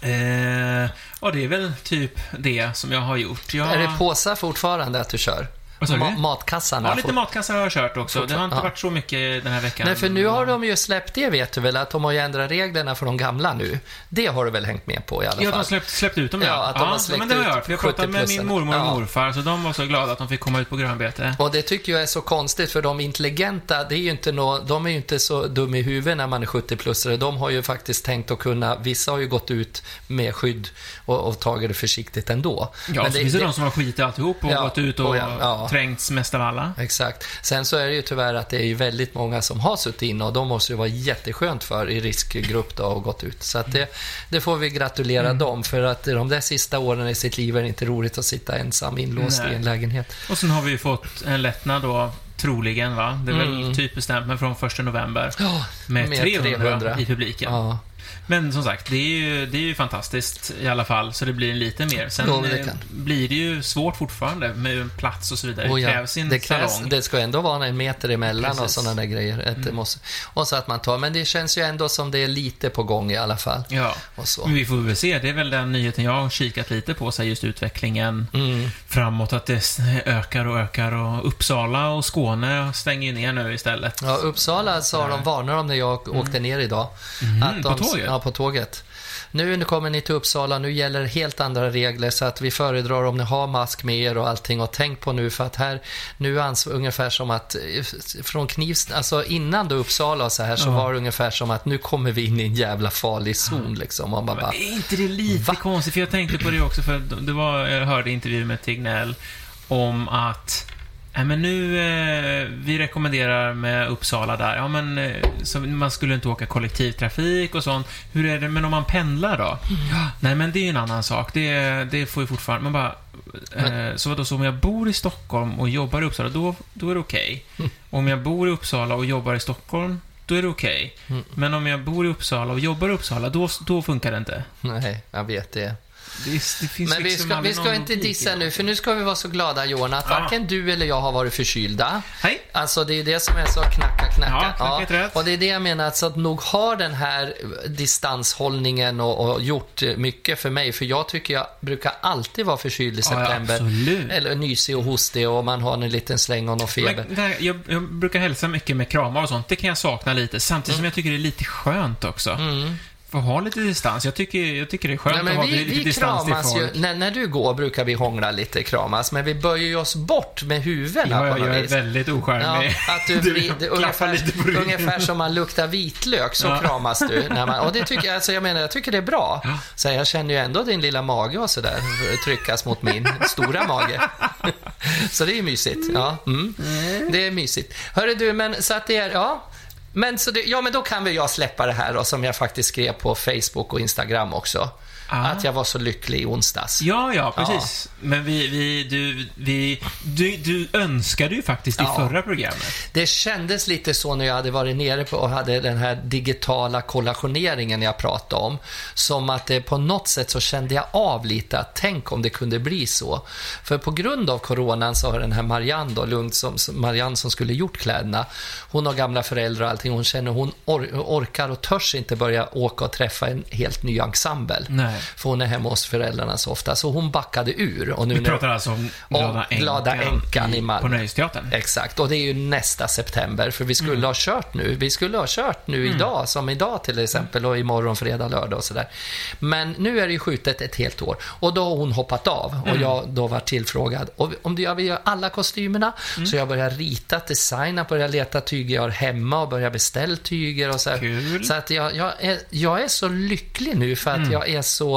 Eh, och det är väl typ det som jag har gjort. Jag... Är det påsar fortfarande att du kör? Ma- matkassarna? Ja, lite matkassar har jag kört också. Det har inte Ja. varit så mycket den här veckan. Nej, för nu har de ju släppt det, vet du väl? Att de har ju ändrat reglerna för de gamla nu. Det har du väl hängt med på i alla Ja, de fall? har släppt, släppt ut dem Ja, att de har släppt men det har jag hört. Jag pratade med min 70-plussarna. mormor och Ja. morfar, så de var så glada att de fick komma ut på grönbete. Och det tycker jag är så konstigt, för de intelligenta, det är ju inte nå, de är ju inte så dum i huvudet när man är 70-plussare. De har ju faktiskt tänkt att kunna, vissa har ju gått ut med skydd och, och tagit det försiktigt ändå. Ja, Men så finns det de som har skitit i alltihop och Ja, gått ut och och ja, ja. Trängts mest av alla. Exakt. Sen så är det ju tyvärr att det är ju väldigt många som har suttit inne och de måste ju vara jätteskönt för i riskgrupp då och gått ut. Så att det, det får vi gratulera Mm. dem för att de där sista åren i sitt liv är det inte roligt att sitta ensam inlåst Nej. i en lägenhet. Och sen har vi ju fått en lättnad då, troligen va? Det är väl Mm. typ bestämt, men från 1 november. Med, med 300, 300. i publiken. ja. Men som sagt, det är, ju, det är ju fantastiskt i alla fall, så det blir lite mer. Sen men det eh, blir det ju svårt fortfarande med plats och så vidare. Oh, det ja. krävs ju en det, krävs, salong. det ska ändå vara en meter emellan och Precis. Mm. sådana där grejer. Att det måste, och så att man tar, men det känns ju ändå som det är lite på gång i alla fall. Ja, Och så. men vi får väl se. Det är väl den nyheten jag har kikat lite på, så just utvecklingen Mm. framåt, att det ökar och ökar och Uppsala och Skåne stänger ju ner nu istället. Ja, Uppsala sa de, varnar de när jag åkte ner idag. Mhm, de, på tåget? Ja, på tåget. Nu, kommer ni till Uppsala, nu gäller helt andra regler så att vi föredrar om ni har mask med er och allting och tänk på nu för att här, nu ans ungefär som att eh, från Knivs, alltså innan då Uppsala och så här så Ja. var det ungefär som att nu kommer vi in i en jävla farlig zon liksom. Man bara, Men bara, är inte det lite Va? konstigt? För jag tänkte på det också, för det var, jag hörde intervju med Tegnell om att Nej, men nu, eh, vi rekommenderar med Uppsala där, ja men eh, så man skulle inte åka kollektivtrafik och sånt. Hur är det, men om man pendlar då? Ja, nej men det är ju en annan sak. Det, det får ju fortfarande, man bara, eh, så vadå, så om jag bor i Stockholm och jobbar i Uppsala, då, då är det okej. Om jag bor i Uppsala och jobbar i Stockholm, då är det okej. Mm. Men om jag bor i Uppsala och jobbar i Uppsala, då, då funkar det inte. nej, jag vet det. Det, det finns Men vi liksom ska, vi ska inte dissa nu, för nu ska vi vara så glada Johan att Ja. varken du eller jag har varit förkylda. Hej! Alltså det är det som är så knacka, knacka. Ja, rätt. Och det är det jag menar, så att nog har den här distanshållningen och, och gjort mycket för mig. För jag tycker jag brukar alltid vara förkyld i Ja, ja, september. absolut. Eller nysig och hostig och man har en liten släng och någon feber. Men här, jag, jag brukar hälsa mycket med kramar och sånt. Det kan jag sakna lite. Samtidigt som jag tycker det är lite skönt också. Mm. Få ha lite distans. Jag tycker, jag tycker det är skönt Ja, att ha vi, lite vi distans till folk. ju, när, när du går brukar vi hångla lite, kramas, men vi böjer ju oss bort med huvudena Ja, på jag, något jag är vis. väldigt Ja, ocharmig. att du, vrid, klappar ungefär, lite på ungefär som man luktar vitlök, så Ja. kramas du. När man, och det tycker jag, alltså jag menar, jag tycker det är bra. Så jag känner ju ändå din lilla mage och sådär tryckas mot min stora mage. Så det är ju mysigt. Ja, mm. Det är mysigt. Hörru du, men så att det är, ja. Men, så det, ja, men då kan väl jag släppa det här då, som jag faktiskt skrev på Facebook och Instagram också. Ah. Att jag var så lycklig i onsdags. Ja, ja, precis. Men vi, vi, du, vi, du, du önskade ju faktiskt i Ja. förra programmet. Det kändes lite så när jag hade varit nere på och hade den här digitala kollationeringen jag pratade om. Som att det på något sätt så kände jag av lite att tänk om det kunde bli så. För på grund av coronan så har den här Marianne då, Lund, som, som- Marianne som skulle gjort kläderna, hon har gamla föräldrar och allting, hon känner hon or, orkar och törs inte börja åka och träffa en helt ny ensemble. Nej. För hon är hemma hos föräldrarna så ofta, så hon backade ur. Och nu Vi pratar alltså om Glada Om Glada Änkan i Malmö. På Nöjesteatern. Exakt, och det är ju nästa september, för vi skulle Mm. ha kört nu. Vi skulle ha kört nu idag, som idag till exempel, och imorgon, fredag, lördag och sådär. Men nu är det ju skjutet ett helt år. Och då har hon hoppat av och Mm. jag då var tillfrågad. Och om du- jag vill göra alla kostymerna, Mm. så jag börjar rita, designa, börjar leta tyger jag har hemma och börjar beställa tyger och så. Så att jag, jag, är, jag är så lycklig nu för att Mm. jag är så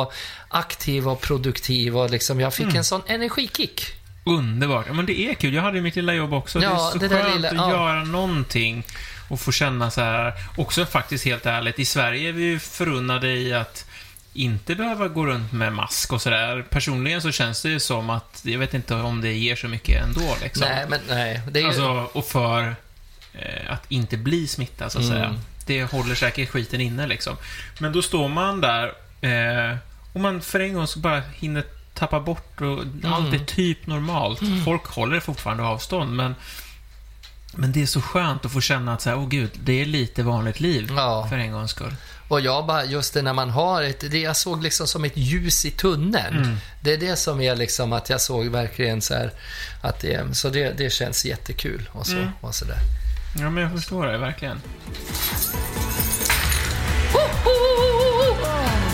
aktiv och produktiv och liksom, jag Mm. fick en sån energikick. Underbart. Ja, men det är kul. Jag hade ju mitt lilla jobb också. det Ja, är så det skönt lilla- att ja. göra någonting och få känna så här. Också faktiskt helt ärligt, i Sverige är vi ju förunnade i att inte behöva gå runt med mask och sådär. Personligen så känns det ju som att, jag vet inte om det ger så mycket ändå liksom. Nej, men nej. Det är ju, Alltså, och för eh, att inte bli smittad, så att Mm. säga. Det håller säkert skiten inne, liksom. Men då står man där eh, och man för en gång så bara hinner tappa bort och allt är typ normalt. Folk håller fortfarande avstånd, men men det är så skönt att få känna att så här, åh gud, det är lite vanligt liv Ja. för en gångs skull. Och jag bara, just det när man har ett, det jag såg liksom som ett ljus i tunneln. Mm. Det är det som är liksom att jag såg verkligen så här, att det, så det, det känns jättekul och så, Mm. och så där. Ja, men jag förstår det, verkligen.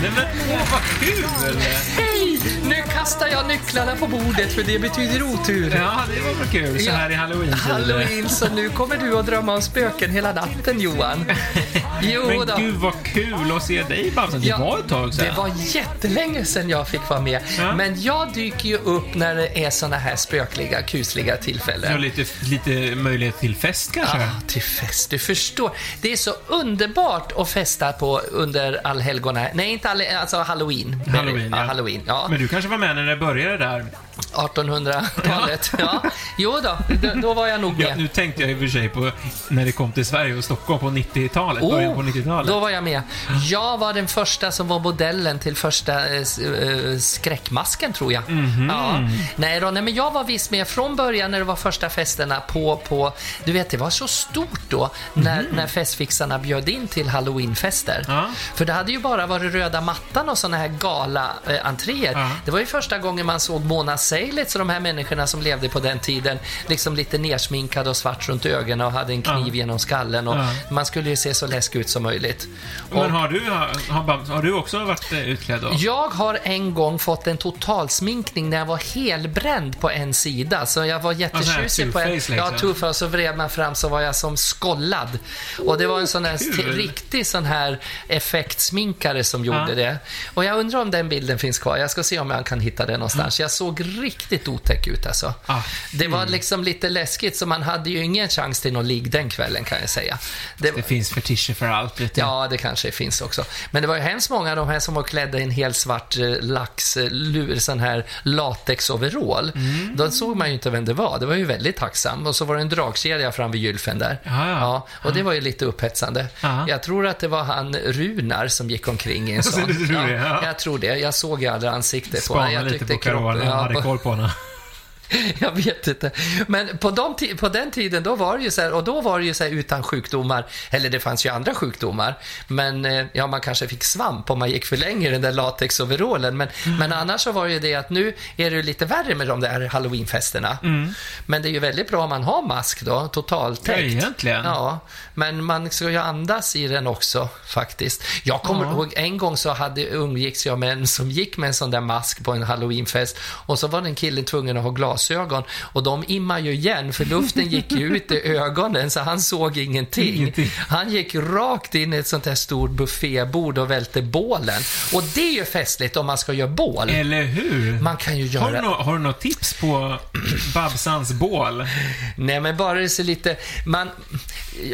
Nej men, åh vad kul! Nu kastar jag nycklarna på bordet för det betyder otur. Ja, det var väl kul så här i halloween Halloween, så nu kommer du att drömma om spöken hela natten Johan. Jo Men då. gud vad kul att se dig Bamsen. Det Ja, var ett tag sedan. Det var jättelänge sedan jag fick vara med. Ja. Men jag dyker ju upp när det är såna här spökliga, kusliga Ja, tillfällen. lite, lite möjlighet till fest kanske? Ah, till fest, du förstår. Det är så underbart att festa på under allhelgona. Nej, inte all, alltså halloween. Halloween, ja. ja. Halloween, ja. Men du kanske var med när det började där? 1800-talet. Ja. Jo då, då, då var jag nog Ja, med. nu tänkte jag i och för sig på när det kom till Sverige och Stockholm på 90-talet, början på 90-talet. Oh, då var jag med. Jag var den första som var modellen till första eh, eh, skräckmasken, tror jag. Mhm. Ja. Nej, då, nej, men jag var visst med från början när det var första festerna på, på du vet, det var så stort då när, när festfixarna bjöd in till halloweenfester. Ja. För det hade ju bara varit röda mattan och såna här gala eh, entréer. Ja. Det var ju första gången man såg Mona Seilitz och de här människorna som levde på den tiden, liksom lite nersminkade och svart runt ögonen och hade en kniv Ja. genom skallen. Och Ja. Man skulle ju se så läskig ut som möjligt. Och Men har du, har, har, du också varit eh, utklädd då? jag har en gång fått en totalsminkning när jag var helbränd på en sida. Så jag var jättetjusig på en. two-face, Ja, liksom. two-face. Så vred man fram så var jag som skollad. Och det var en sån här Kul. riktig sån här effektsminkare som gjorde Ja. det. Och jag undrar om den bilden finns kvar. Jag ska se om jag kan hitta den någonstans. Jag såg riktigt otäck ut alltså. Ah, Det var liksom lite läskigt så man hade ju ingen chans till någon ligg den kvällen kan jag säga. Det, Det finns fetischer för allt, du. Ja, det kanske finns också. Men det var ju hemskt många av de här som var klädda i en helt svart eh, lax, eh, lur, sån här latexoverall. Mm. Då såg man ju inte vem det var. Det var ju väldigt tacksamt. Och så var det en dragkedja fram vid gylfen där. Ja, ja. och det var ju lite upphetsande. Ja. Jag tror att det var han Runar som gick omkring i en sån. Ja. Jag tror det. Jag såg ju aldrig ansiktet på honom. Jag lite tyckte på kroppen- ja, Kolpona. No. Jag vet inte. Men på, de, på den tiden, då var det ju så här, och då var det ju så utan sjukdomar, eller det fanns ju andra sjukdomar, men eh, ja, man kanske fick svamp om man gick för länge i den där latexoverallen. Men, men annars så var det ju det att nu är det lite värre med de där halloweenfesterna. Men det är ju väldigt bra om man har mask då, totaltäckt. Ja, egentligen. Ja, men man ska ju andas i den också faktiskt. Jag kommer Ja. ihåg en gång så hade, umgicks jag med en som gick med en sån där mask på en halloweenfest och så var den killen tvungen att ha glasögon och de immar ju igen för luften gick ju ut i ögonen så han såg ingenting. Ingenting. Han gick rakt in i ett sånt här stort buffébord och välte bålen. Och det är ju festligt om man ska göra bål. Eller hur? Man kan ju Har du, göra... har du något tips på Babsans bål? Nej, men bara det ser lite... Man,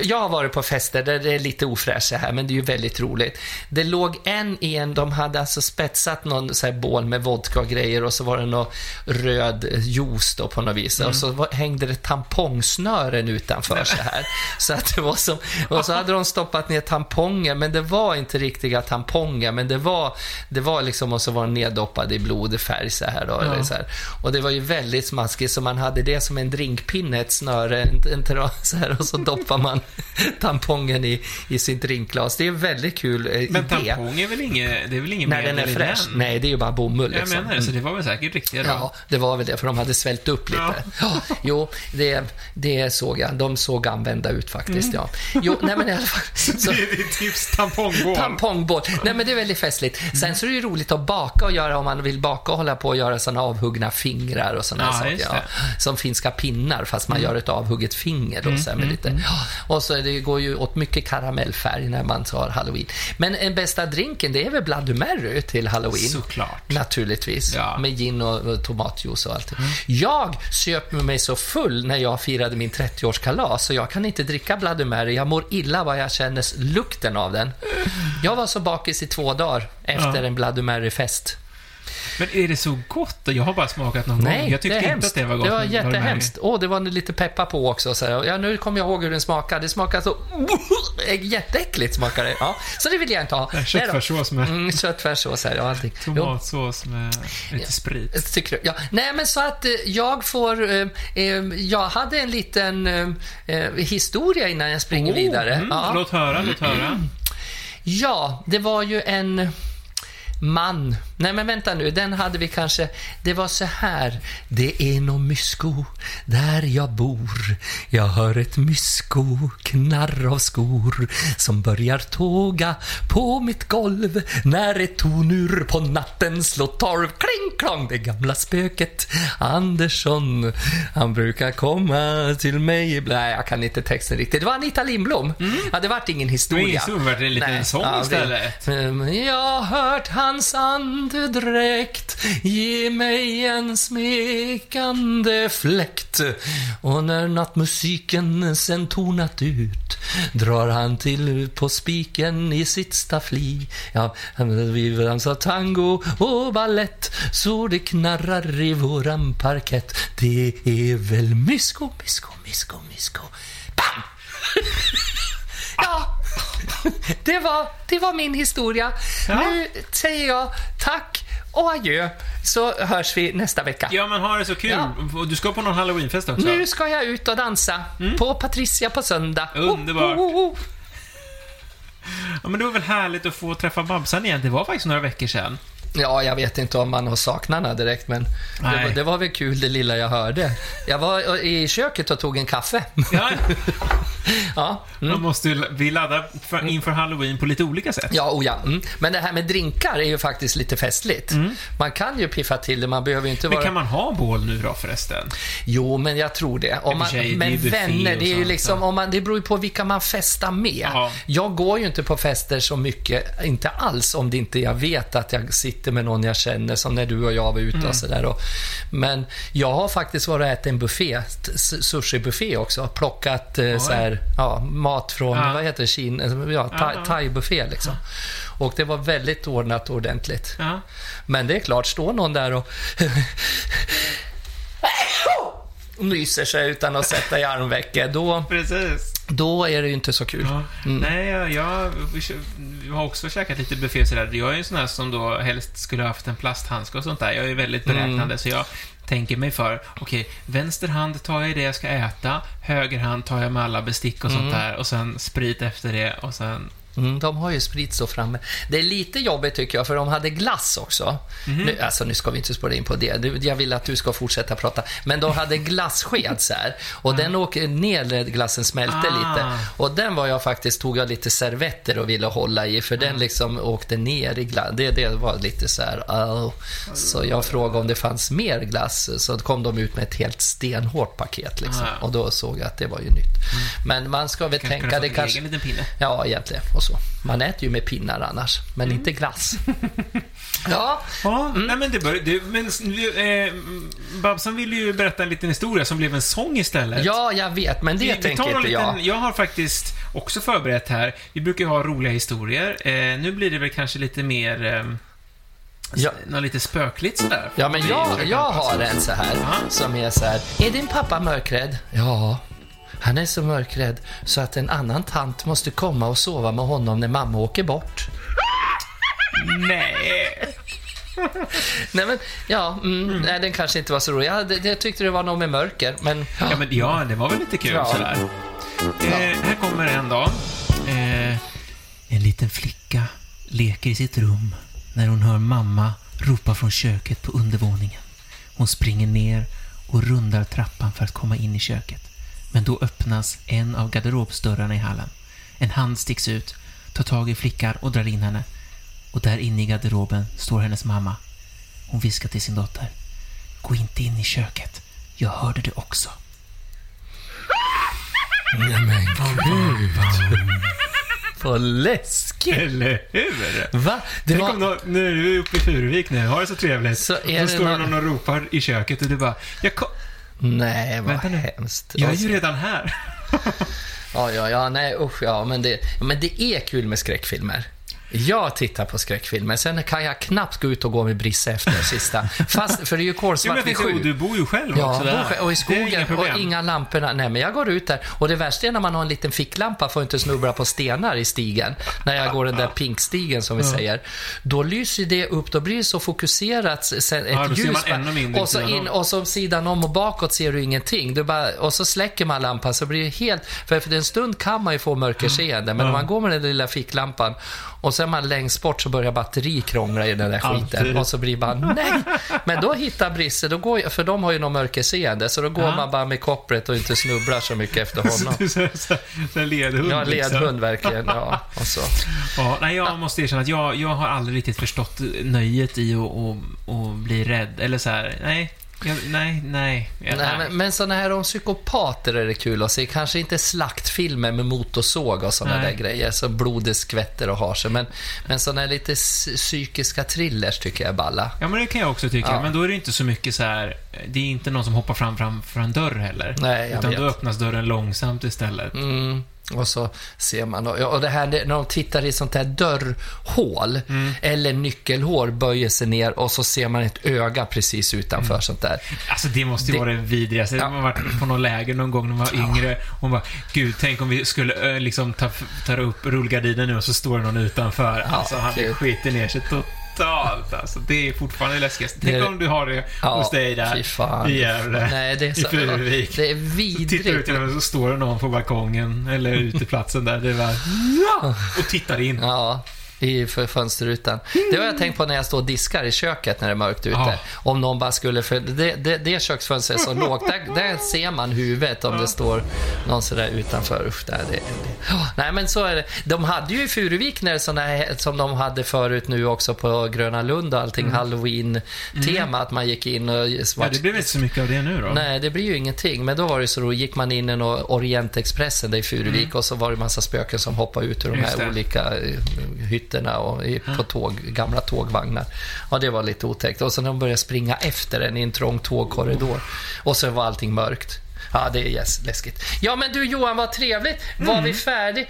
jag har varit på fester där det är lite ofräscht här, men det är ju väldigt roligt. Det låg en i en, de hade alltså spetsat någon så här bål med vodka och grejer och så var det någon röd juice då på något vis. Och så hängde det tampongsnören utanför så här. Så att det var som, och så hade de stoppat ner tamponger, men det var inte riktiga tamponger, men det var, det var liksom, och så var de neddoppade i blodig så här då. Eller så här. Och det var ju väldigt smaskigt, så man hade det som en drinkpinne, ett snöre, en, en så här, och så doppar man tampongen i, i sitt drinkglas. Det är väldigt kul eh, Men idé. tampong är väl inget, det är väl inget När den är fräsch. den? Nej, det är ju bara bomull. Jag Liksom. menar det, så det var väl säkert riktiga då? Ja, det var väl det, för de hade svällt upp lite. Ja. jo, det, det såg jag. De såg använda ut faktiskt, ja. Jo, nej men i alla fall. Så, Det är ditt tips, tampongbål. Tampongbål. Nej, men det är väldigt festligt. Sen så är det ju roligt att baka och göra om man vill baka och hålla på och göra sådana avhuggna fingrar och sådana Ja, saker. Ja. Som finska pinnar, fast man gör ett avhugget finger då, så med lite. Och så det går ju åt mycket karamellfärg när man tar halloween. Men den bästa drinken, det är väl Bloody Mary till halloween? Såklart. Naturligtvis. Ja. Med gin och, och tomatjuice och allt. Jag söp mig så full när jag firade min 30-årskalas så jag kan inte dricka Bloody Mary. Jag mår illa vad jag känner lukten av den. Jag var så bakis i två dagar efter Ja. en Bloody Mary-fest. Men är det så gott? Jag har bara smakat någon gång. Nej, Jag tyckte det är inte hemskt. att det var gott. Det var jättehemskt. Åh, det var lite peppar på också. Så här. Ja, nu kommer jag ihåg hur den smakade. Det smakade så... Jätteäckligt smakade det. Ja, så det vill jag inte ha. Köttfärssås med Mm, köttfärssås här och allting. Tomatsås med lite sprit. Tycker du? Ja. Nej, men så att eh, jag får... Eh, eh, jag hade en liten eh, eh, historia innan jag springer vidare. Mm, Ja. Låt höra, låt höra. ja, det var ju en man. Nej, men vänta nu. Den hade vi kanske... Det var så här. Det är nog mysko där jag bor. Jag hör ett mysko knarr av skor som börjar tåga på mitt golv när ett tonur på natten slår torv. Kling klong, det gamla spöket Andersson. Han brukar komma till mig ibland. Nej, jag kan inte texten riktigt. Det var Anita Lindblom. Ja, det vart ingen historia. ingen historia, vart det en liten sång istället? Mm, Jag har hört hans andedräkt ge mig en smekande fläkt och när nattmusiken sen tonat ut drar han till på spiken i sitt staffli. Ja, vi dansar tango och ballett så det knarrar i våran parkett. Det är väl mysko, mysko, mysko, mysko. Bam! Ja, det var, det var min historia. Ja. Nu säger jag tack och adjö, så hörs vi nästa vecka. Ja, men ha det så kul. Ja. Du ska på någon halloweenfest också? Nu ska jag ut och dansa på Patricia på söndag. Underbart. Oh, oh, oh. Ja, men det var väl härligt att få träffa Babsan igen. Det var faktiskt några veckor sedan. Ja, jag vet inte om man har saknat henne direkt, men det var, det var väl kul det lilla jag hörde. Jag var i köket och tog en kaffe. Ja, Ja, mm. man måste ju, vi laddar för, inför halloween på lite olika sätt. Ja, oh ja. Mm. Men det här med drinkar är ju faktiskt lite festligt. Man kan ju piffa till det, man behöver inte Men vara... kan man ha bål nu då förresten? Jo, men jag tror det. Om man, det är men buffé vänner, det är ju liksom, om man, det beror ju på vilka man festar med. Ja. Jag går ju inte på fester så mycket, inte alls, om det inte jag vet att jag sitter med någon jag känner, som när du och jag var ute Mm. och sådär. Men jag har faktiskt varit och ätit en buffé, sushi-buffé också. Plockat eh, så här, ja, mat från, Ja. vad heter det, Kina, ja, Ja, thai- thai-buffé liksom. Och det var väldigt ordnat och ordentligt. Men det är klart, står någon där och... nyser sig utan att sätta i armvecket, då, Precis. då är det ju inte så kul. Ja. Nej, jag, jag, har också käkat lite buffé sådär. Jag är ju sån här som då helst skulle ha haft en plasthandske och sånt där. Jag är väldigt beräknande, så jag tänker mig för. Okej, vänster hand tar jag i det jag ska äta, höger hand tar jag med alla bestick och sånt där och sen sprit efter det och sen... Mm, de har ju sprit så framme. Det är lite jobbigt tycker jag, för de hade glass också. Nu, alltså, nu ska vi inte spåra in på det. Du- Jag vill att du ska fortsätta prata. Men de hade glassked så här. Och den åker ner när glassen smälte Ah. lite. Och den var jag faktiskt, tog jag lite servetter och ville hålla i, för den liksom åkte ner i glass. Det, det var lite så här, oh. Så jag frågade om det fanns mer glass, så kom de ut med ett helt stenhårt paket. Liksom. Ah. Och då såg jag att det var ju nytt. Men man ska väl tänka, det kanske... Ja, egentligen. Och så. Man äter ju med pinnar annars, men inte glass. ja, Ja, nej men det bör, det, men eh, Babsan ville ju berätta en liten historia som blev en sång istället. ja, jag vet, men det Vi- vi tänker någon inte jag. liten- Jag har faktiskt också förberett här. Vi brukar ju ha roliga historier. Eh, nu blir det väl kanske lite mer... Eh, Ja. Något lite spökligt sådär. Ja, men Vi jag, jag har en så här, Ja. som är så här. Är din pappa mörkrädd? Ja. Han är så mörkrädd så att en annan tant måste komma och sova med honom när mamma åker bort. Nej. Nej, men ja, mm, Nej, den kanske inte var så rolig. Jag, det tyckte det var något med mörker, men... Ja, men ja, det var väl lite kul Ja. sådär. Eh, här kommer en dag. Eh, en liten flicka leker i sitt rum när hon hör mamma ropa från köket på undervåningen. Hon springer ner och rundar trappan för att komma in i köket. Men då öppnas en av garderobsdörrarna i hallen. En hand sticks ut, tar tag i flickan och drar in henne. Och där inne i garderoben står hennes mamma. Hon viskar till sin dotter. Gå inte in i köket. Jag hörde det också. Nej, men gud. Vad läskigt. Eller hur? Va? Det Tänk var... om nå- nu är du uppe i Furuvik nu, har det så trevligt. Så är det står det någon- någon och ropar i köket och du bara, jag, ko- Nej, vad Vänta nu. hemskt. jag är Alltså- ju redan här. Ja, ja, ja, nej usch, ja, men det, men det är kul med skräckfilmer. Jag tittar på skräckfilmer, sen kan jag knappt gå ut och gå med Brisse efter sista. Fast, för det är ju kolsvart vid sju. du bor ju själv Ja, också där. och i är inga skogen problem. och inga lamporna. Nej, men jag går ut där. Och det värsta är när man har en liten ficklampa för att inte snubbla på stenar i stigen. När jag går den där pinkstigen som vi säger. Då lyser det upp, då blir det så fokuserat. Sen ett Ja, ljus och så, in, och så sidan om och bakåt ser du ingenting. Du bara, och så släcker man lampan så blir det helt... För efter en stund kan man ju få mörkerseende, men om man går med den lilla ficklampan och sen man längst bort så börjar batteri krångla i den där skiten. Alltid. Och så blir bara nej. Men då hittar Brisse, då går, för de har ju något mörkerseende, så då går Ja. man bara med kopplet och inte snubblar så mycket efter honom. Så- en ledhund. Ja, liksom. ledhund verkligen. Ja, och så. Ja, nej, jag måste erkänna att jag, jag har aldrig riktigt förstått nöjet i att, att, att bli rädd. Eller så här, nej. Jag, nej, nej. Ja, Nej, men, men såna här om psykopater är det kul att se. Kanske inte slaktfilmer med motorsåg och såna Nej. där grejer, så blodet skvätter och har sig. Men, men såna här lite psykiska thrillers tycker jag är balla. Ja, men det kan jag också tycka. Ja. Men då är det inte så mycket så här... Det är inte någon som hoppar fram framför en dörr heller. Nej, jag Utan vet. då öppnas dörren långsamt istället. Mm. Och så ser man, och det här när de tittar i sånt här dörrhål Mm. eller nyckelhål böjer sig ner och så ser man ett öga precis utanför sånt där. Alltså det måste ju Det- vara det vidrigaste. Ja. Man har varit på någon läger någon gång när man var yngre och bara, gud, tänk om vi skulle eh, liksom ta, ta upp rullgardinen nu och så står någon utanför. Ja, alltså han skiter ner sig totalt. Alltså det är fortfarande läskigast. Tänk Det om du har det Ja, hos dig där fy fan. i Gävle. Nej, det är I så, Furuvik. det är Så tittar du vidrigt. och med så står det någon på balkongen eller uteplatsen där. Det är bara! Och tittar in. Ja, i fönsterrutan. Det har jag tänkt på när jag står och diskar i köket när det är mörkt ute. Ja. Om någon bara skulle... För det, det, det köksfönstret är så lågt. Där, där ser man huvudet om det står någon sådär utanför. Usch, där, det, det. Ja, Nej, men så är det. De hade ju i Furuvik när såna här, som de hade förut nu också på Gröna Lund och allting, halloween-tema, att man gick in och... Mm. Ja, det blev inte så mycket av det nu då. Nej, det blir ju ingenting. Men då var det så då gick man in i Orientexpressen där i Furuvik och så var det massa spöken som hoppade ut ur de Mm. Här olika eh, hytterna och i, på tåg, gamla tågvagnar. Ja, det var lite otäckt. Och sen de började springa efter en i en trång tågkorridor. Och så var allting mörkt. Ja, det är yes, läskigt. Ja, men du Johan, vad trevligt. Var Mm. vi färdig?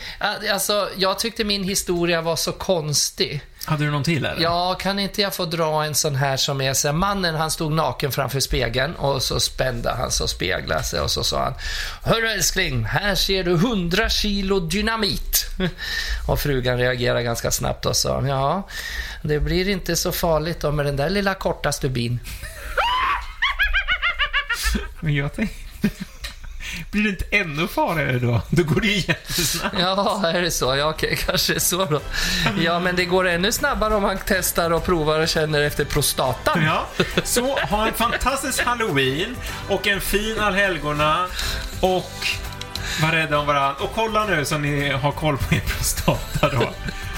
Alltså, jag tyckte min historia var så konstig. Hade du någon till eller? Ja, kan inte jag få dra en sån här som är så här, mannen han stod naken framför spegeln och så spände han och speglade sig och så sa han Hörru älskling, här ser du 100 kilo dynamit. Och frugan reagerade ganska snabbt och sa ja, det blir inte så farligt då med den där lilla korta stubin. Men jag tänkte... Blir det inte ännu farligare då? Då går det ju jättesnabbt. Ja, är det så? Ja, okej, kanske så då. Ja, men det går ännu snabbare om man testar och provar och känner efter prostatan. Ja, så ha en fantastisk halloween och en fin allhelgona och var rädda om varandra. Och kolla nu så ni har koll på er prostata då.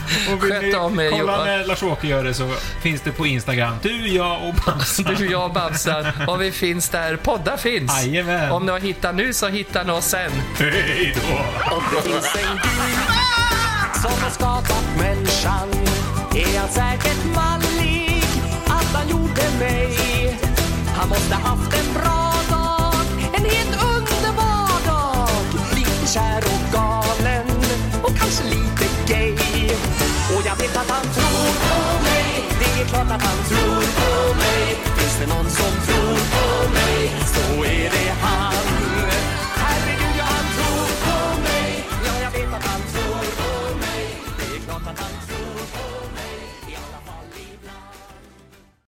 Och vill Sköt ni om er, kolla Johan. när Lars-Åke gör det så finns det på Instagram. Du, jag och Bamsan. Du, jag och Babsan. Och vi finns där poddar finns. Jajamän. Om ni har hittat nu så hittar ni oss sen. Hej då! Om det finns en gud som har skapat människan är han säkert mallig att han gjorde mig. Han måste haft en bra klart att han tror på mig, det är klart att han tror på mig. Finns det någon som tror på mig så är det han.